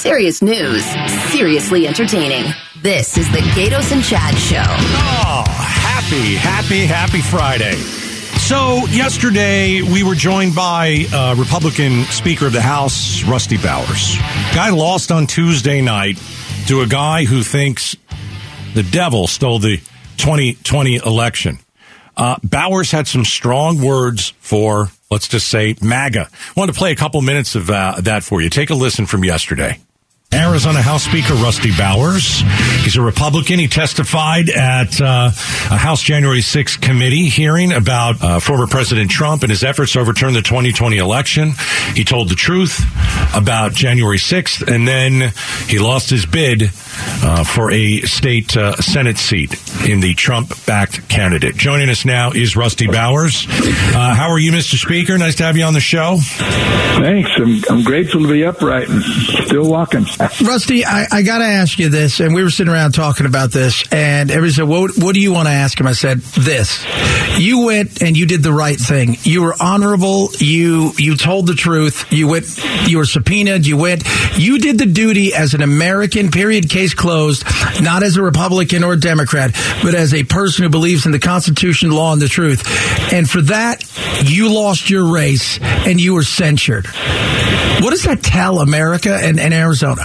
Serious news, seriously entertaining. This is the Gaydos and Chad Show. Oh, happy, happy, happy Friday. So, yesterday we were joined by uh, Republican Speaker of the House, Rusty Bowers. Guy lost on Tuesday night to a guy who thinks the devil stole the 2020 election. Uh, Bowers had some strong words for, let's just say, MAGA. I wanted to play a couple minutes of uh, that for you. Take a listen from yesterday. Arizona House Speaker Rusty Bowers. He's a Republican. He testified at uh, a House January 6th committee hearing about uh, former President Trump and his efforts to overturn the 2020 election. He told the truth about January 6th, and then he lost his bid uh, for a state uh, Senate seat in the Trump-backed candidate. Joining us now is Rusty Bowers. Uh, how are you, Mr. Speaker? Nice to have you on the show. Thanks. I'm, I'm grateful to be upright and still walking. Rusty, I, I got to ask you this, and we were sitting around talking about this, and everybody said, what, what do you want to ask him? I said, this. You went and you did the right thing. You were honorable. You you told the truth. You went. You were subpoenaed. You went. You did the duty as an American. Period. Case closed. Not as a Republican or a Democrat, but as a person who believes in the Constitution, law, and the truth. And for that, you lost your race and you were censured. What does that tell America and, and Arizona?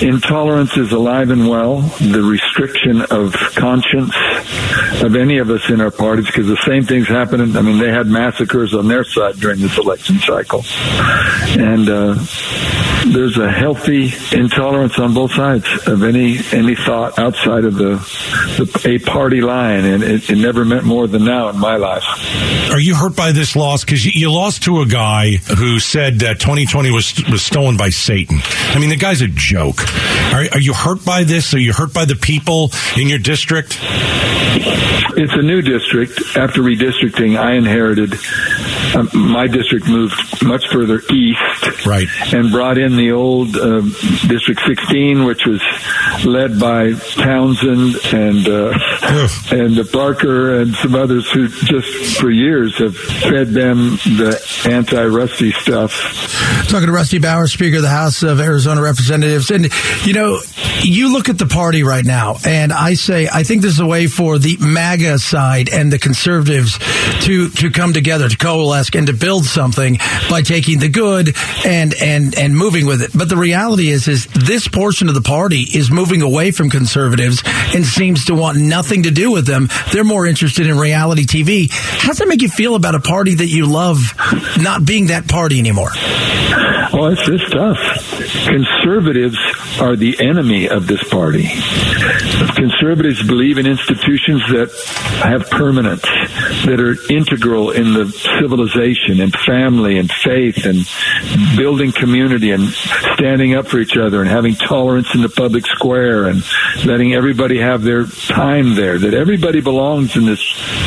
Intolerance is alive and well. The restriction of conscience of any of us in our parties, because the same things happened. I mean, they had massacres on their side during this election cycle. And, uh, there's a healthy intolerance on both sides of any any thought outside of the, the a party line, and it, it, never meant more than now in my life. Are you hurt by this loss? Because you, you, lost to a guy who said that 2020 was was stolen by Satan. I mean, the guy's a joke. Are, are you hurt by this? Are you hurt by the people in your district? It's a new district. After redistricting, I inherited um, my district moved much further east, right, and brought in the old uh, District 16, which was led by Townsend and uh, and Parker and some others who just for years have fed them the anti-Rusty stuff. Talking to Rusty Bowers, Speaker of the House of Arizona Representatives, and you know, you look at the party right now, and I say I think this is a way for the MAGA side and the conservatives to to come together to coalesce and to build something by taking the good and and and moving with it. But the reality is, is this portion of the party is moving away from conservatives and seems to want nothing to do with them. They're more interested in reality TV. How does that make you feel about a party that you love not being that party anymore? Well, it's just tough. Conservatives are the enemy of this party. Conservatives believe in institutions that have permanence, that are integral in the civilization and family and faith and building community and standing up for each other and having tolerance in the public square and letting everybody have their time there, that everybody belongs in this,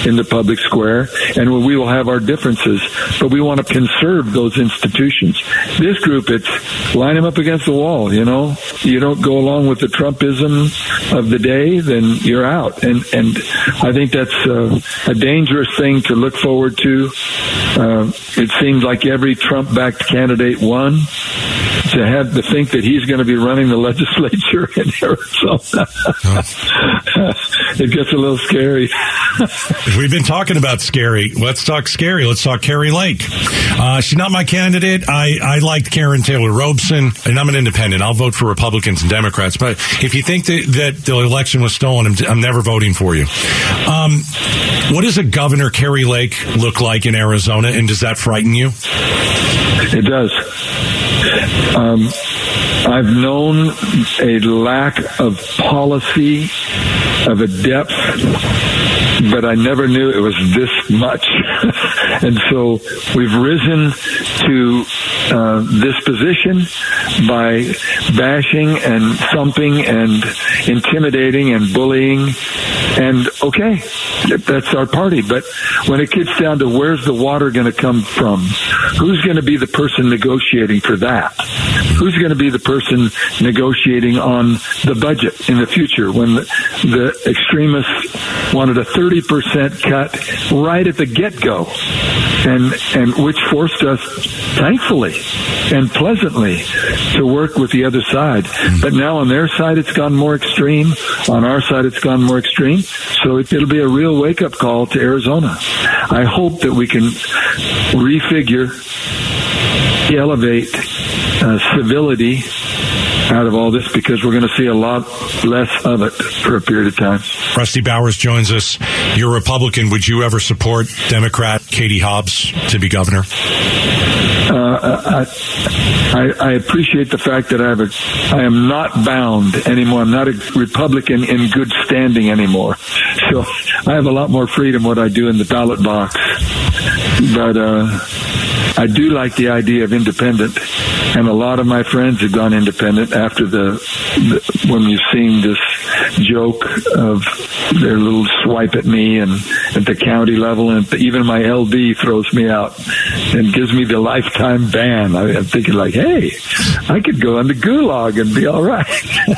in the public square and we will have our differences, but we want to conserve those institutions. This group, it's line them up against the wall, you know? You don't go along with the Trumpism of the day, then you're out. And, and I think that's uh, a dangerous thing to look forward to. Uh, it seems like every Trump backed candidate won to have to think that he's going to be running the legislature in Arizona. it gets a little scary. We've been talking about scary. Let's talk scary. Let's talk Kari Lake. Uh, she's not my candidate. I, I liked Karen Taylor Robson, and I'm an independent. I'll vote for Republicans and Democrats. But if you think that, that the election was stolen, I'm, I'm never voting for you. Um, what does a Governor Kari Lake look like in Arizona, and does that frighten you? It does. Um, I've known a lack of policy, of a depth, but I never knew it was this much. and so we've risen to uh, this position by bashing and thumping and intimidating and bullying. And okay, that's our party. But when it gets down to where's the water going to come from, who's going to be the person negotiating for that? Who's going to be the person negotiating on the budget in the future when the, the extremists wanted a 30% cut right at the get go? And, and which forced us, thankfully, and pleasantly to work with the other side. But now on their side, it's gone more extreme. On our side, it's gone more extreme. So it, it'll be a real wake up call to Arizona. I hope that we can refigure, elevate uh, civility out of all this because we're going to see a lot less of it for a period of time. Rusty Bowers joins us. You're a Republican. Would you ever support Democrat Katie Hobbs to be governor? Uh, I, I, I appreciate the fact that I have a, I am not bound anymore. I'm not a Republican in good standing anymore. So I have a lot more freedom what I do in the ballot box. But uh, I do like the idea of independent, and a lot of my friends have gone independent after the, the when you've seen this joke of their little swipe at me and at the county level, and even my LD throws me out and gives me the lifetime ban. I, am thinking like, hey, I could go on the gulag and be all right.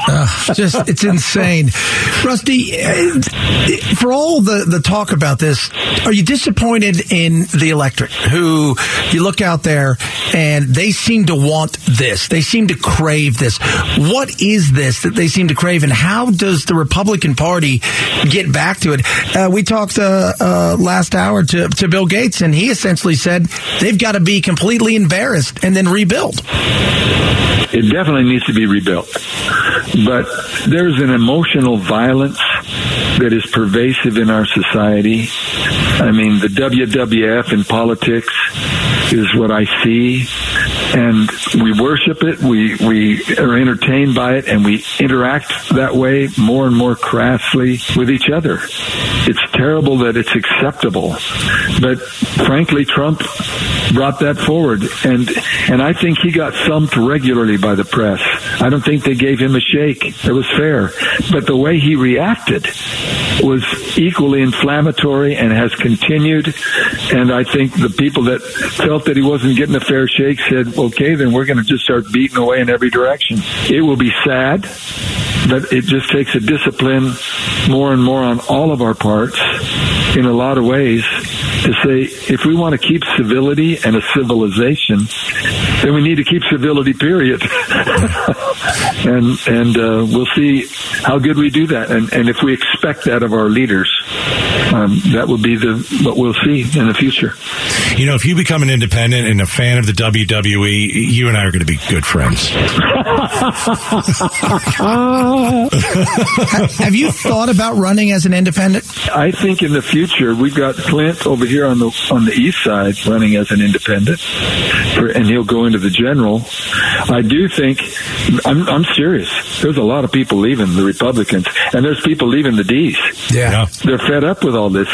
uh, just it's insane, Rusty. Uh, for all the the talk about this, are you disappointed in the electorate who you look out there and they seem to want this. They seem to crave this. What is this that they seem to crave, and how does the Republican Party get back to it? Uh, we talked uh, uh, last hour to, to Bill Gates, and he essentially said they've got to be completely embarrassed and then rebuild. It definitely needs to be rebuilt. But there's an emotional violence that is pervasive in our society. I mean, the WWF in politics is what I see. And we worship it, we, we are entertained by it, and we interact that way more and more crassly with each other. It's terrible that it's acceptable. But frankly, Trump brought that forward. And, and I think he got thumped regularly by the press. I don't think they gave him a shake. It was fair. But the way he reacted was equally inflammatory and has continued. And I think the people that felt that he wasn't getting a fair shake said, okay, then we're going to just start beating away in every direction. It will be sad, but it just takes a discipline more and more on all of our parts in a lot of ways to say if we want to keep civility and a civilization, then we need to keep civility. Period. and and uh, we'll see how good we do that, and and if we expect that of our leaders, um, that will be the what we'll see in the future. You know, if you become an independent and a fan of the WWE, you and I are going to be good friends. Have you thought about running as an independent? I think in the future we've got Clint over here on the on the east side running as an independent, for, and he'll go into the general. I do think I'm, I'm serious. There's a lot of people leaving the Republicans, and there's people leaving the D's. Yeah, they're fed up with all this.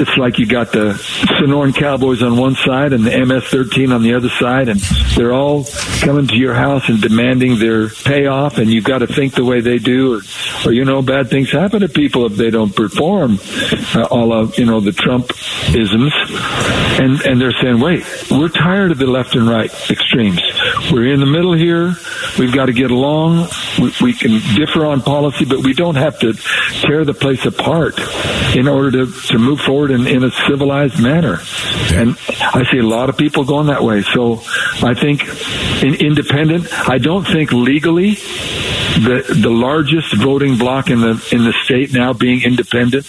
It's like you got the Sonoran Cowboys on one side and the MS-13 on the other side, and they're all coming to your house and demanding their payoff, and you've got to think the way they do, or, or you know, bad things happen to people if they don't perform. Uh, all of you know the Trump isms, and and they're saying, wait, we're tired of the left and right extremes. We're in the middle here. We've got to get along. We, we can differ on policy, but we don't have to tear the place apart in order to, to move forward in, in a civilized manner. And I see a lot of people going that way. So I think in independent, I don't think legally the the largest voting bloc in the in the state now being independent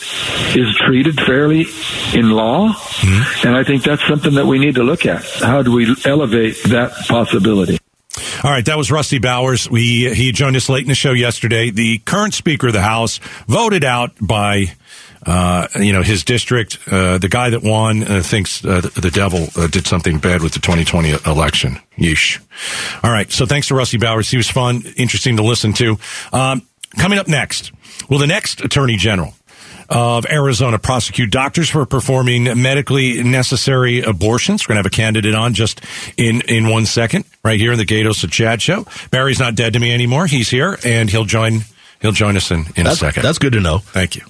is treated fairly in law, mm-hmm. and I think that's something that we need to look at. How do we elevate that possibility? All right, that was Rusty Bowers. We he joined us late in the show yesterday. The current Speaker of the House voted out by. Uh, you know, his district, uh, the guy that won uh, thinks uh, the, the, devil uh, did something bad with the 2020 election. Yeesh. All right. So thanks to Rusty Bowers. He was fun, interesting to listen to. Um, coming up next, will the next attorney general of Arizona prosecute doctors for performing medically necessary abortions. We're going to have a candidate on just in, in one second, right here in the Gaydos and Chad show. Barry's not dead to me anymore. He's here and he'll join, he'll join us in, in that's, a second. That's good to know. Thank you.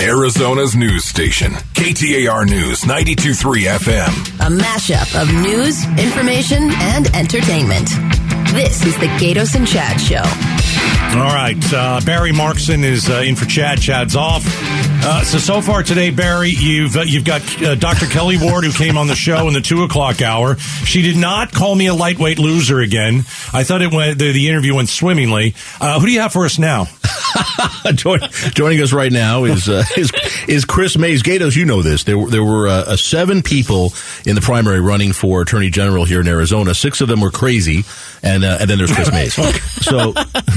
Arizona's news station, KTAR News 92.3 FM. A mashup of news, information, and entertainment. This is the Gaydos and Chad Show. All right, uh, Barry Markson is uh, in for Chad. Chad's off. Uh, so so far today, Barry, you've uh, you've got uh, Dr. Kelli Ward who came on the show in the two o'clock hour. She did not call me a lightweight loser again. I thought it went the, the interview went swimmingly. Uh, who do you have for us now? Join, joining us right now is, uh, is is Kris Mayes. Gaydos, you know this. There were there were uh, seven people in the primary running for Attorney General here in Arizona. Six of them were crazy, and uh, and then there's Kris Mayes. so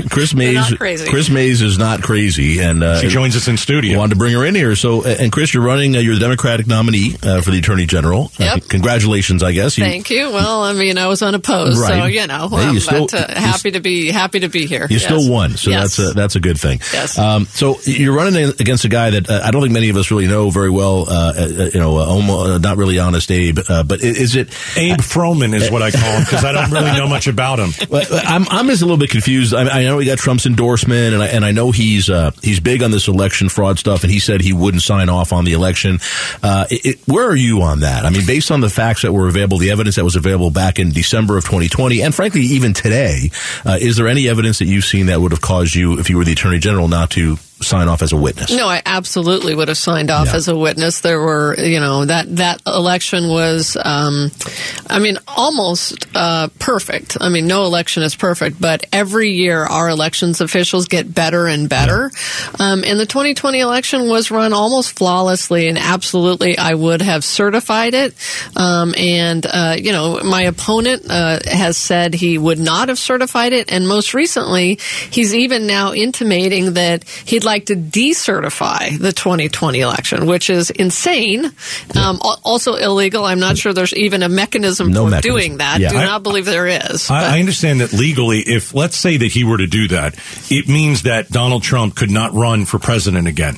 Kris Mayes, not crazy. Kris Mayes is not crazy, and uh, She joins us in studio. Wanted to bring her in here. So, and Kris, you're running. Uh, you're the Democratic nominee uh, for the Attorney General. Uh, Yep. congratulations, I guess. You- Thank you. Well, I mean, I was unopposed, so you know, Hey, you still- but, uh, happy to be happy to be here. You Yes. still won, so Yes. that's a, that's a good thing. Yes. Um, so you're running against a guy that uh, I don't think many of us really know very well. Uh, uh, you know, uh, almost, uh, not really honest Abe. Uh, but is it? Abe Froman is what I call him because I don't really know much about him. Well, I'm I'm just a little bit confused. I, I know he got Trump's endorsement, and I, and I know he's uh, he's big on this election fraud stuff, and he said he wouldn't sign off on the election. Uh, it, it- where are you on that? I mean, based on the facts that were available, the evidence that was available back in December of 2020, and frankly, even today, uh, is there any evidence that you've seen that would have caused you, if you were the attorney general, not to sign off as a witness? No, I absolutely would have signed off Yeah. as a witness. There were, you know, that that election was, um, I mean, almost uh, perfect. I mean, no election is perfect, but every year our elections officials get better and better. Um, and the 2020 election was run almost flawlessly, and absolutely, I would have certified it. Um, and uh, you know, my opponent uh, has said he would not have certified it, and most recently, he's even now intimating that he'd like to decertify the 2020 election, which is insane. Um, also illegal. I'm not sure there's even a mechanism No for mechanism. doing that. Yeah. Do I- not believe there is. I, I understand that legally, if let's say that he were to do that, it means that Donald Trump could not run for president again.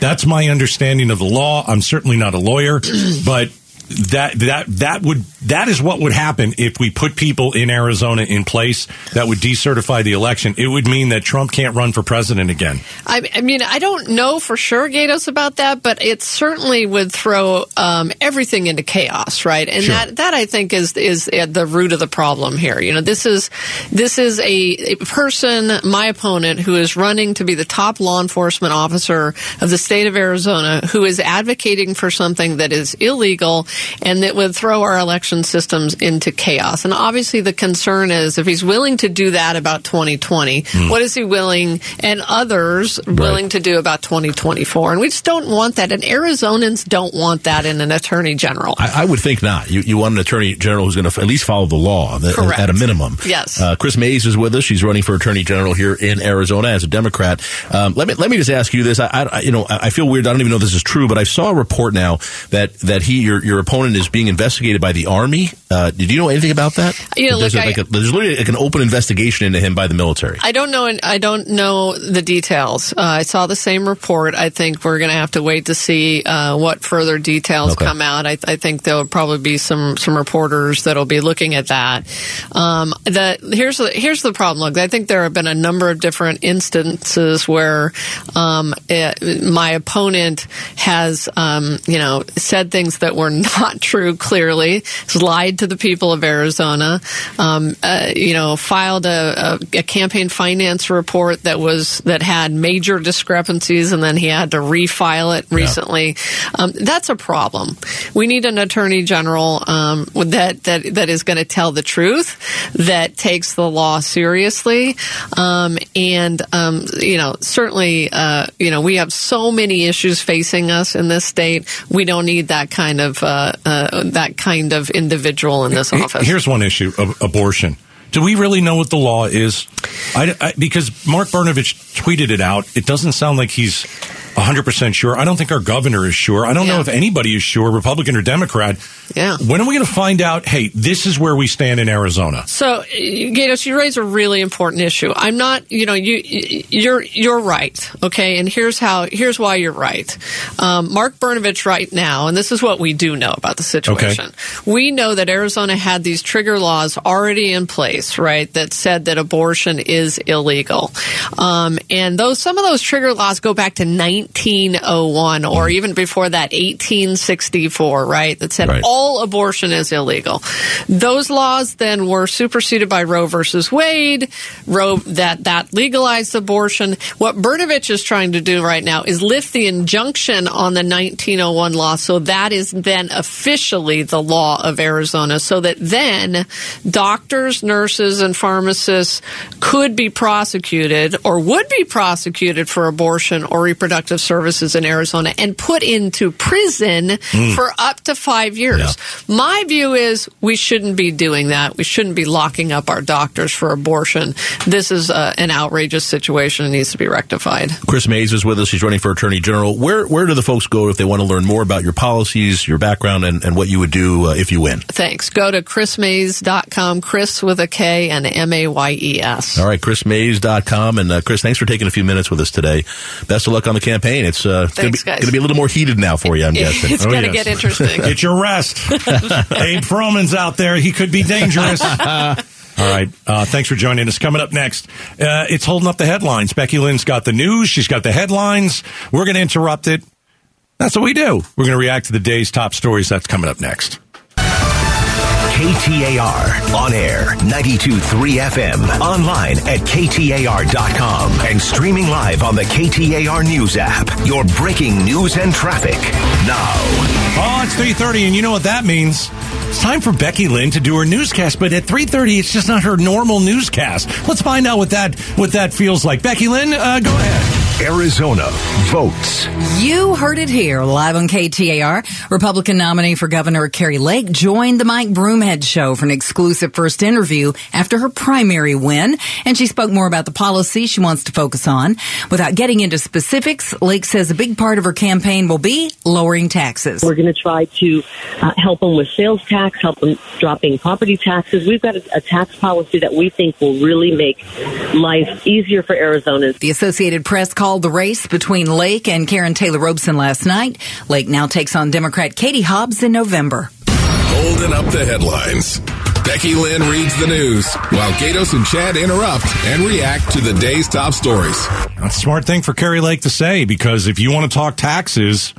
That's my understanding of the law. I'm certainly not a lawyer, but that that that would that is what would happen if we put people in Arizona in place that would decertify the election. It would mean that Trump can't run for president again. I, I mean, I don't know for sure, Gaydos, about that, but it certainly would throw um, everything into chaos, right? And Sure. that that I think is is at the root of the problem here. You know, this is this is a, a person, my opponent, who is running to be the top law enforcement officer of the state of Arizona, who is advocating for something that is illegal and that would throw our election systems into chaos. And obviously, the concern is if he's willing to do that about 2020, what is he willing and others willing to do about 2024? And we just don't want that. And Arizonans don't want that in an attorney general. I, I would think not. You, you want an attorney general who's going to at least follow the law th- Correct. at a minimum. Yes. Uh, Kris Mayes is with us. She's running for attorney general here in Arizona as a Democrat. Um, let me let me just ask you this. I, I you know I I feel weird. I don't even know if this is true, but I saw a report now that that he your your opponent is being investigated by the army. Uh, did you know anything about that? You know, there's, look, a- like I- a, there's literally like an open investigation into him by the military. I don't know. I don't know the details. Uh, I saw the same report. I think we're going to have to wait to see uh, what further details Okay. come out. I, I think there will probably be some some reporters that'll be looking at that. Um, the here's the here's the problem. Look, I think there have been a number of different instances where um, eh, my opponent has um, you know said things that were not true. Clearly, has lied to the people of Arizona. Um, uh, you know, filed a, a, a campaign finance report that was that had major discrepancies, and then he had to refile it recently. Um, that's a problem. We need an attorney general um, that that that is going to tell the truth, that takes the law seriously, um, and um, you know, certainly, uh, you know, we have so many issues facing us in this state. We don't need that kind of uh, uh, that kind of individual in this office. Here's one issue: ab- abortion. Do we really know what the law is? I, I- because Mark Brnovich tweeted it out. It doesn't sound like he's 100% sure. I don't think our governor is sure. I don't know if anybody is sure, Republican or Democrat. Yeah. When are we going to find out, hey, this is where we stand in Arizona? So, uh, Gaydos, you raise a really important issue. I'm not, you know, you you're you're right, okay. And here's how. Here's why you're right. Um, Mark Brnovich, right now, and this is what we do know about the situation. We know that Arizona had these trigger laws already in place, right? That said that abortion is illegal, um, and those some of those trigger laws go back to 1901 or mm. even before that 1864, right? That said Right. all abortion is illegal. Those laws then were superseded by Roe versus Wade. Roe that that legalized abortion. What Brnovich is trying to do right now is lift the injunction on the 1901 law so that is then officially the law of Arizona so that then doctors, nurses and pharmacists could be prosecuted or would be prosecuted for abortion or reproductive services in Arizona and put into prison for up to 5 years. My view is we shouldn't be doing that. We shouldn't be locking up our doctors for abortion. This is uh, an outrageous situation and needs to be rectified. Kris Mayes is with us. He's running for Attorney General. Where where do the folks go if they want to learn more about your policies, your background, and, and what you would do uh, if you win? Thanks. Go to krismayes.com, Kris with a K and M A Y E S. All right, krismayes.com. And uh, Kris, thanks for taking a few minutes with us today. Best of luck on the campaign. It's uh, going to be, gonna be a little more heated now for you, I'm guessing. It's Oh, going to yes. get interesting. Get your rest. Abe Froman's out there. He could be dangerous. All right. Uh, thanks for joining us. Coming up next, uh, it's holding up the headlines. Becky Lynn's got the news. She's got the headlines. We're going to interrupt it. That's what we do. We're going to react to the day's top stories. That's coming up next. KTAR on air 92.3 FM online at KTAR.com and streaming live on the KTAR news app. Your breaking news and traffic now. Oh, it's 3.30, and you know what that means. It's time for Becky Lynn to do her newscast, but at 3.30, it's just not her normal newscast. Let's find out what that, what that feels like. Becky Lynn, uh, go ahead. Arizona votes. You heard it here live on KTAR. Republican nominee for Governor Kari Lake joined the Mike Broomhead show for an exclusive first interview after her primary win. And she spoke more about the policy she wants to focus on. Without getting into specifics, Lake says a big part of her campaign will be lowering taxes. We're going to try to uh, help them with sales tax, help them dropping property taxes. We've got a, a tax policy that we think will really make life easier for Arizonans. The Associated Press called the race between Lake and Karen Taylor Robson last night. Lake now takes on Democrat Katie Hobbs in November. Holding up the headlines. Becky Lynn reads the news while Gaydos and Chad interrupt and react to the day's top stories. That's a smart thing for Kari Lake to say because if you want to talk taxes,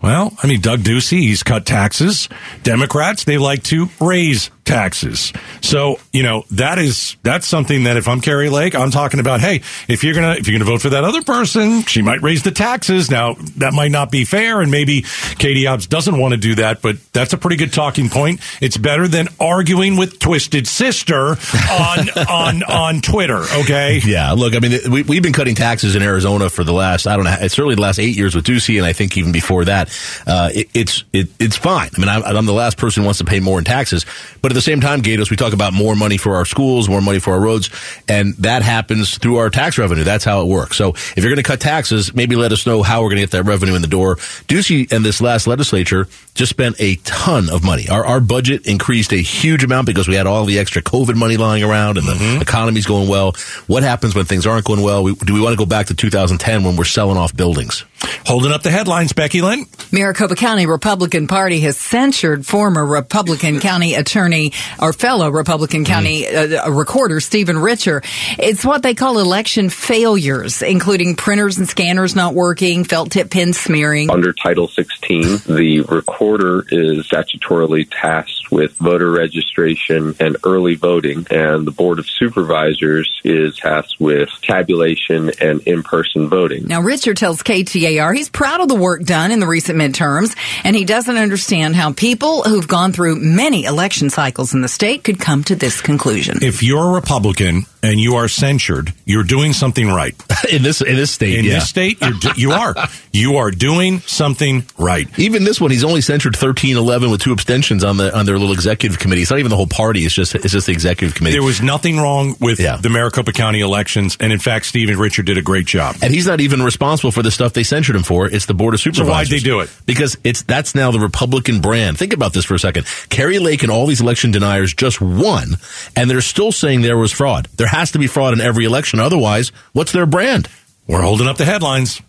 well, I mean, Doug Ducey, he's cut taxes. Democrats, they like to raise taxes. So, you know, that is, that's something that if I'm Kari Lake, I'm talking about, hey, if you're going to, if you're going to vote for that other person, she might raise the taxes. Now, that might not be fair. And maybe Katie Hobbs doesn't want to do that, but that's a pretty good talking point. It's better than arguing with Twisted Sister on, on, on Twitter. Okay. Yeah, look, I mean, we, we've been cutting taxes in Arizona for the last, I don't know, it's certainly the last eight years with Ducey, and I think even before that, uh, it, it's it, it's fine. I mean, I'm, I'm the last person who wants to pay more in taxes, but at the same time, Gaydos, we talk about more money for our schools, more money for our roads, and that happens through our tax revenue. That's how it works. So if you're going to cut taxes, maybe let us know how we're going to get that revenue in the door. Ducey and this last legislature just spent a ton of money. Our, our budget increased a huge amount because we had all the extra COVID money lying around and the mm-hmm. economy's going well. What happens when things aren't going well? We, do we want to go back to 2010 when we're selling off buildings? Holding up the headlines, Becky Lynn. Maricopa County Republican Party has censured former Republican County Attorney or fellow Republican mm-hmm. County uh, uh, recorder Stephen Richer. It's what they call election failures, including printers and scanners not working, felt tip pins smearing. Under Title 16, the recorder is statutorily tasked with voter registration and early voting, and the Board of Supervisors is tasked with tabulation and in person voting. Now, Richer tells KTAR he's proud of the work done in the recent midterms, and he doesn't understand how people who've gone through many election cycles in the state could come to this conclusion. If you're a Republican and you are censured, you're doing something right. in this in this state, In yeah. this state, you're, do- you are. You are doing something right. Even this one, he's only censured 13, 11 with two abstentions on the on their little executive committee. It's not even the whole party. It's just it's just the executive committee. There was nothing wrong with Yeah. the Maricopa County elections, and in fact, Stephen Richer did a great job. And he's not even responsible for the stuff they censured him for. It's the board of supervisors. why'd they do it? Because it's that's now the Republican brand. Think about this for a second. Kari Lake and all these election deniers just won, and they're still saying there was fraud. There has to be fraud in every election. Otherwise, what's their brand? We're holding up the headlines.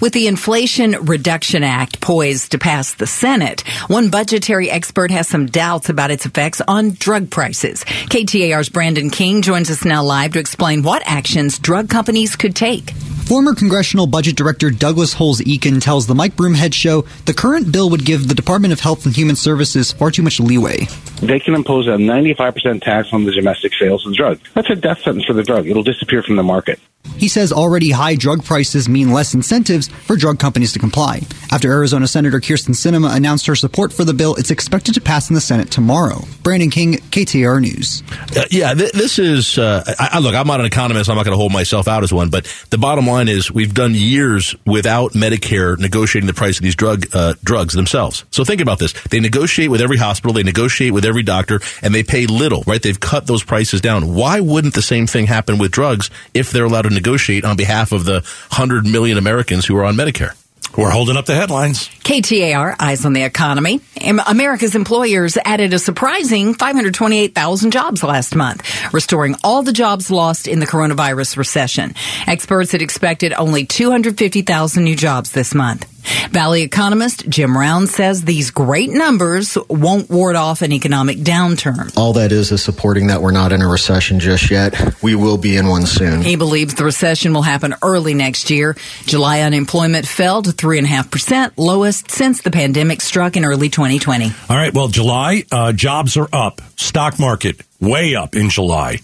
With the Inflation Reduction Act poised to pass the Senate, one budgetary expert has some doubts about its effects on drug prices. KTAR's Brandon King joins us now live to explain what actions drug companies could take. Former Congressional Budget Director Douglas Holtz-Eakin tells the Mike Broomhead Show the current bill would give the Department of Health and Human Services far too much leeway. They can impose a 95% tax on the domestic sales of the drug. That's a death sentence for the drug. It'll disappear from the market. He says already high drug prices mean less incentives for drug companies to comply. After Arizona Senator Kyrsten Sinema announced her support for the bill, it's expected to pass in the Senate tomorrow. Brandon King, KTAR News. Uh, yeah, th- this is. Uh, I, I- look, I'm not an economist. I'm not going to hold myself out as one. But the bottom line is, we've done years without Medicare negotiating the price of these drug uh, drugs themselves. So think about this: they negotiate with every hospital, they negotiate with every doctor, and they pay little. Right? They've cut those prices down. Why wouldn't the same thing happen with drugs if they're allowed to negotiate on behalf of the hundred million Americans who are on Medicare? We're holding up the headlines. KTAR, Eyes on the Economy. America's employers added a surprising 528,000 jobs last month, restoring all the jobs lost in the coronavirus recession. Experts had expected only 250,000 new jobs this month. Valley economist Jim Rounds says these great numbers won't ward off an economic downturn. All that is is supporting that we're not in a recession just yet. We will be in one soon. He believes the recession will happen early next year. July unemployment fell to 3.5%, lowest since the pandemic struck in early 2020. All right. Well, July uh, jobs are up. Stock market way up in July.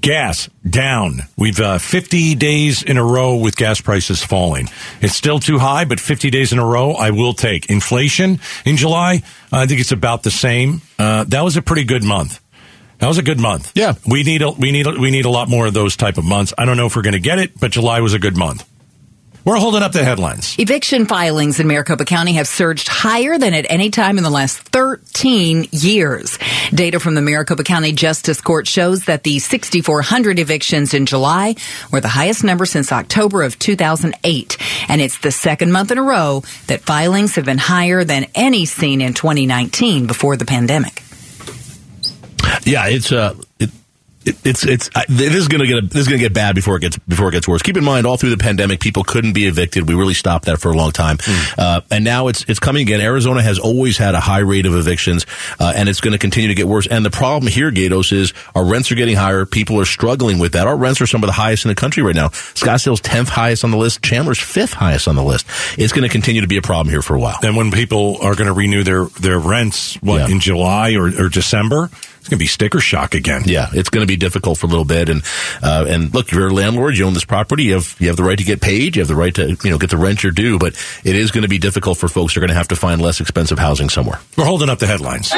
Gas down. We've uh, 50 days in a row with gas prices falling. It's still too high, but 50 days in a row I will take. Inflation in July, I think it's about the same. Uh, that was a pretty good month. That was a good month. Yeah, we need a, we need a, we need a lot more of those type of months. I don't know if we're going to get it, but July was a good month. We're holding up the headlines. Eviction filings in Maricopa County have surged higher than at any time in the last 13 years. Data from the Maricopa County Justice Court shows that the 6,400 evictions in July were the highest number since October of 2008. And it's the second month in a row that filings have been higher than any seen in 2019 before the pandemic. Yeah, it's uh, it, it, it's it's I- it is going to get this is going to get bad before it gets before it gets worse. Keep in mind, all through the pandemic, people couldn't be evicted. We really stopped that for a long time, uh, and now it's it's coming again. Arizona has always had a high rate of evictions, uh, and it's going to continue to get worse. And the problem here, Gaydos, is our rents are getting higher. People are struggling with that. Our rents are some of the highest in the country right now. Scottsdale's tenth highest on the list. Chandler's fifth highest on the list. It's going to continue to be a problem here for a while. And when people are going to renew their, their rents, what, Yeah. in July or, or December, it's going to be sticker shock again. Yeah, it's going to be difficult for a little bit. And uh, and look, you're a landlord. You own this property. You have you have the right to get paid. You have the right to you know get the rent you're due. But it is going to be difficult for folks who are going to have to find less expensive housing somewhere. We're holding up the headlines.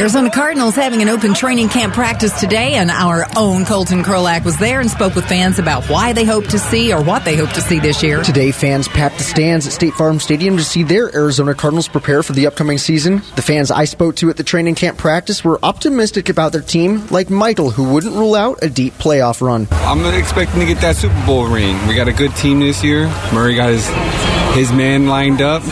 Arizona Cardinals having an open training camp practice today, and our own Colton Krolak was there and spoke with fans about why they hope to see or what they hope to see this year. Today, fans packed the stands at State Farm Stadium to see their Arizona Cardinals prepare for the upcoming season. The fans I spoke to at the training camp practice were optimistic about their team, like Michael, who wouldn't rule out a deep playoff run. I'm expecting to get that Super Bowl ring. We got a good team this year. Murray got his his man lined up.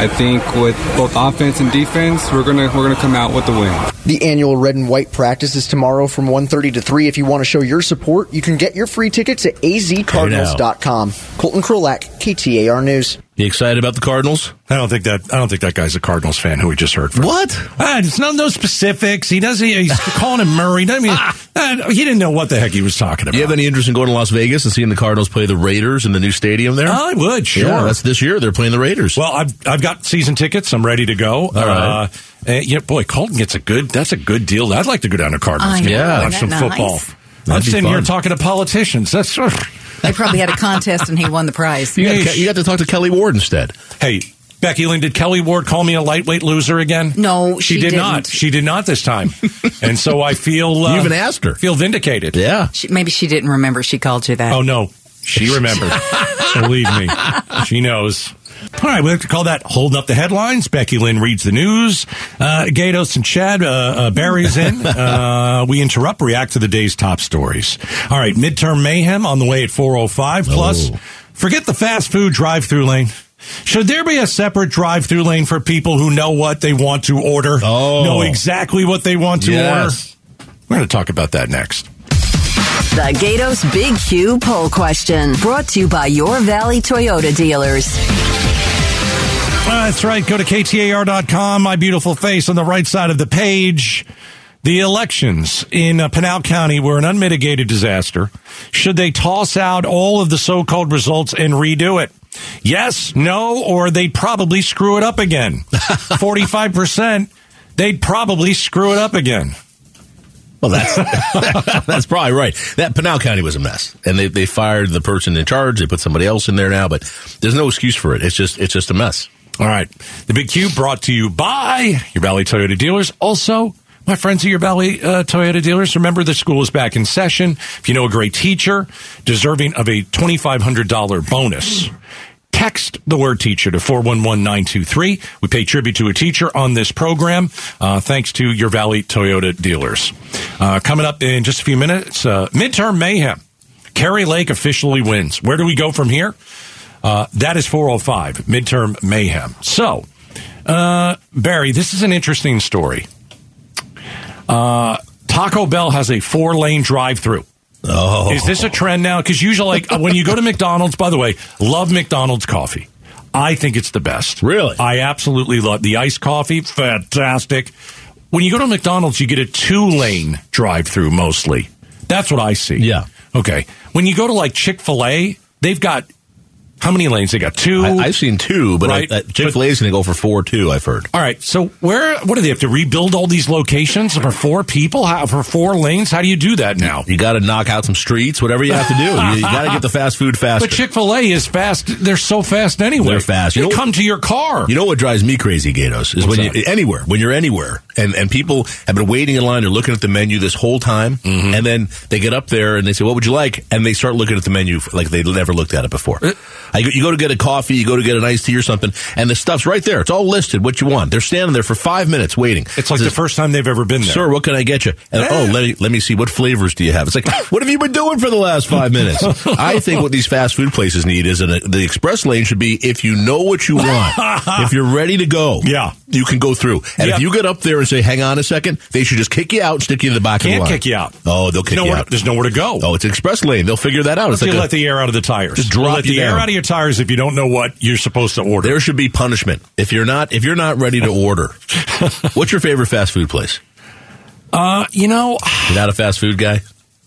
I think with both offense and defense, we're gonna we're gonna come out with the win. The annual red and white practice is tomorrow from 1.30 to 3. If you want to show your support, you can get your free tickets at azcardinals.com. Colton Krolak, KTAR News. You excited about the Cardinals? I don't think that I don't think that guy's a Cardinals fan who we just heard from. What? Ah, it's not no specifics. He doesn't. He's calling him Murray. I mean, ah, he didn't know what the heck he was talking about. You have any interest in going to Las Vegas and seeing the Cardinals play the Raiders in the new stadium there? I would, sure. Yeah, that's this year. They're playing the Raiders. Well, I've I've got season tickets. I'm ready to go. All right. Uh, yeah, boy, Colton gets a good. That's a good deal. I'd like to go down to Cardinals. I game know, and watch some nice? football. I'm That'd be sitting here talking to politicians. That's They probably had a contest and he won the prize. you, got, you got to talk to Kelli Ward instead. Hey, Becky Lynn, did Kelli Ward call me a lightweight loser again? No, she, she did didn't. not. She did not this time, and so I feel uh, You even asked her. Feel vindicated. Yeah. She, maybe she didn't remember she called you that. Oh no, she remembered. Believe me, she knows. All right, we like to call that holding up the headlines. Becky Lynn reads the news. Uh, Gaydos and Chad, uh, uh, Barry's in. Uh, we interrupt, react to the day's top stories. All right, midterm mayhem on the way at 405. Plus, Oh. forget the fast food drive through lane. Should there be a separate drive through lane for people who know what they want to order? Oh. Know exactly what they want to Yes. order? We're going to talk about that next. The Gaydos Big Q poll question brought to you by your Valley Toyota dealers. That's right. Go to KTAR.com. My beautiful face on the right side of the page. The elections in uh, Pinal County were an unmitigated disaster. Should they toss out all of the so-called results and redo it? Yes, no, or they'd probably screw it up again. 45%, they'd probably screw it up again. Well, that's that's probably right. That Pinal County was a mess, and they they fired the person in charge. They put somebody else in there now, but there's no excuse for it. It's just it's just a mess. All right. The Big Q brought to you by your Valley Toyota dealers. Also, my friends at your Valley uh, Toyota dealers, remember the school is back in session. If you know a great teacher deserving of a $2,500 bonus, text the word teacher to 411923. We pay tribute to a teacher on this program, uh, thanks to your Valley Toyota dealers. Uh, coming up in just a few minutes, uh, midterm mayhem. Kari Lake officially wins. Where do we go from here? Uh, that is 405, midterm mayhem. So, uh, Barry, this is an interesting story. Uh, Taco Bell has a four lane drive through. Oh. Is this a trend now? Because usually, like, when you go to McDonald's, by the way, love McDonald's coffee. I think it's the best. Really? I absolutely love the iced coffee. Fantastic. When you go to McDonald's, you get a two lane drive through mostly. That's what I see. Yeah. Okay. When you go to like Chick fil A, they've got how many lanes? They got two. I, I've seen two, but Right. Chick Fil A is going to go for four too. I've heard. All right. So where? What do they have to rebuild all these locations for four people? How, for four lanes? How do you do that now? You got to knock out some streets, whatever you have to do. You, you got to get the fast food faster. But Chick Fil A is fast. They're so fast anyway. They're fast. They You know- come to your car. You know what drives me crazy, Gaydos, is What's when you anywhere, when you're anywhere, and and people have been waiting in line, they're looking at the menu this whole time, Mm-hmm. and then they get up there and they say, "What would you like?" And they start looking at the menu like they never looked at it before. Uh, I, you go to get a coffee, you go to get an iced tea or something, and the stuff's right there. It's all listed what you want. They're standing there for five minutes waiting. it's like the first time they've ever been there. Sir, what can I get you? And, oh, let me, let me see. What flavors do you have? It's like, what have you been doing for the last five minutes? I think what these fast food places need is an, the express lane should be if you know what you want, if you're ready to go, Yeah. you can go through. And Yep. if you get up there and say, hang on a second, they should just kick you out and stick you in the back of Can't the line. kick you out. Oh, they'll kick you out. There's nowhere to go. Oh, it's an express lane. They'll figure that out. It's like a- let the air out of the tires. Just drop let the air out of your tires if you don't know what you're supposed to order. there should be punishment if you're not if you're not ready to order. What's your favorite fast food place? Uh, you know, You're not a fast food guy.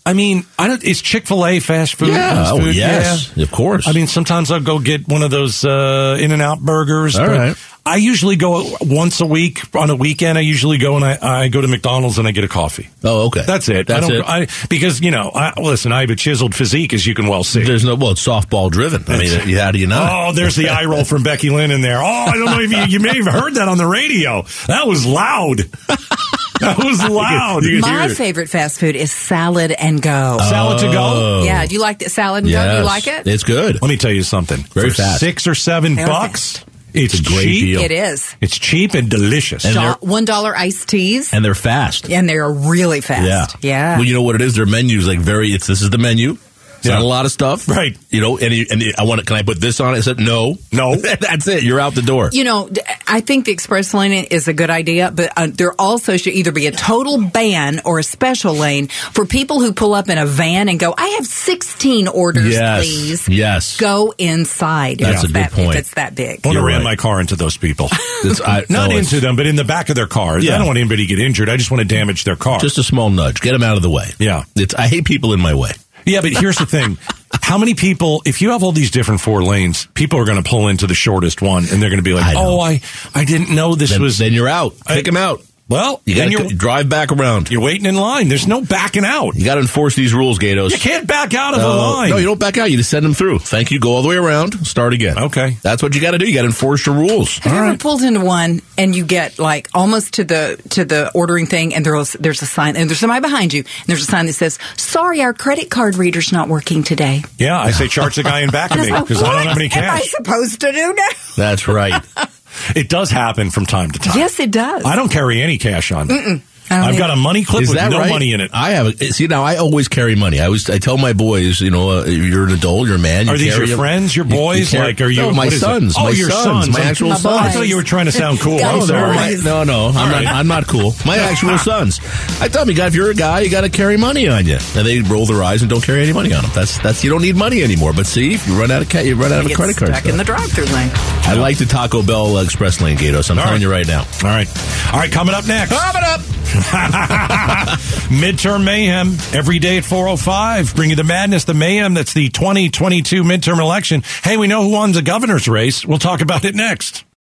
I mean, I don't. Is Chick Fil A fast food? Yeah. fast Oh, food? yes. Yeah. Of course. I mean, sometimes I'll go get one of those uh, In and Out burgers. All right. I usually go once a week on a weekend. I usually go and I, I go to McDonald's and I get a coffee. Oh, okay. That's it. That's I don't, it. I, because you know, I, listen, I have a chiseled physique, as you can well see. There's no well, it's softball driven. I mean, how do you know? Oh, there's the eye roll from Becky Lynn in there. Oh, I don't know if you, you may have heard that on the radio. That was loud. That was loud. My favorite fast food is salad and go. Salad to go? Oh. Yeah, do you like the salad and go? Do you like it? Oh. It's good. Let me tell you something. Very For fast. Six or seven Very bucks. It's, It's a great cheap. deal. It is. It's cheap and delicious. And they're- Do- One dollar iced teas, and they're fast. and they're really fast. Yeah, yeah. Well, you know what it is? Their menu's like very. It's this is the menu. It's Yeah. not a lot of stuff, Right. You know, and, you, and you- I want it. Can I put this on it? I said no, No. That's it. You're out the door. You know, d- I think the express lane is a good idea, but uh, there also should either be a total ban or a special lane for people who pull up in a van and go, "I have 16 orders, Yes. please." Yes. Go inside. That's it's a good that, point. If it's that big. I want to You're ram right. my car into those people. It's- I- Not no, into them, but in the back of their cars. Yeah. I don't want anybody to get injured. I just want to damage their car. Just a small nudge. Get them out of the way. Yeah. It's. I hate people in my way. Yeah, but here's the thing. How many people, if you have all these different four lanes, people are going to pull into the shortest one and they're going to be like, I oh, I, I didn't know this Then, was. then you're out. I- them out. Well, You then got you're, to drive back around. you're waiting in line. There's no backing out. You got to enforce these rules, Gaydos. You can't back out of a Uh, line. No, you don't back out. You just send them through. Thank you. Go all the way around. Start again. Okay. That's what you got to do. You got to enforce the rules. Have you ever pulled into one and you get like almost to the to the ordering thing and there's there's a sign and there's somebody behind you and there's a sign that says, "Sorry, our credit card reader's not working today." Yeah, I say charge the guy in back of me because I don't have any What am I cash. supposed to do now? That's right. It does happen from time to time. Yes, it does. I don't carry any cash on. me. Don't I've got a money clip with no right? money in it. I have. A, see now, I always carry money. I was. I tell my boys, you know, uh, you're an adult, you're a man. You Are these your a- friends, your you- you boys? like, are you? No, my what is it? sons. Oh, my your sons. My actual My sons. I thought you were trying to sound cool. Got I'm sorry. My- no, no, I'm not. I'm not cool. My actual sons. I tell me, God, if you're a guy, you got to carry money on you. And they roll their eyes and don't carry any money on them. That's that's you don't need money anymore. But see, if you run out of ca- you run out of a Get credit card. stuck in the drive-through lane. I like the Taco Bell Express Lane, Gaydos. I'm telling you right now. All right. All right, coming up next. Coming up. midterm mayhem every day at 405. Bring you the madness, the mayhem. That's the 2022 midterm election. Hey, we know who won the governor's race. We'll talk about it next.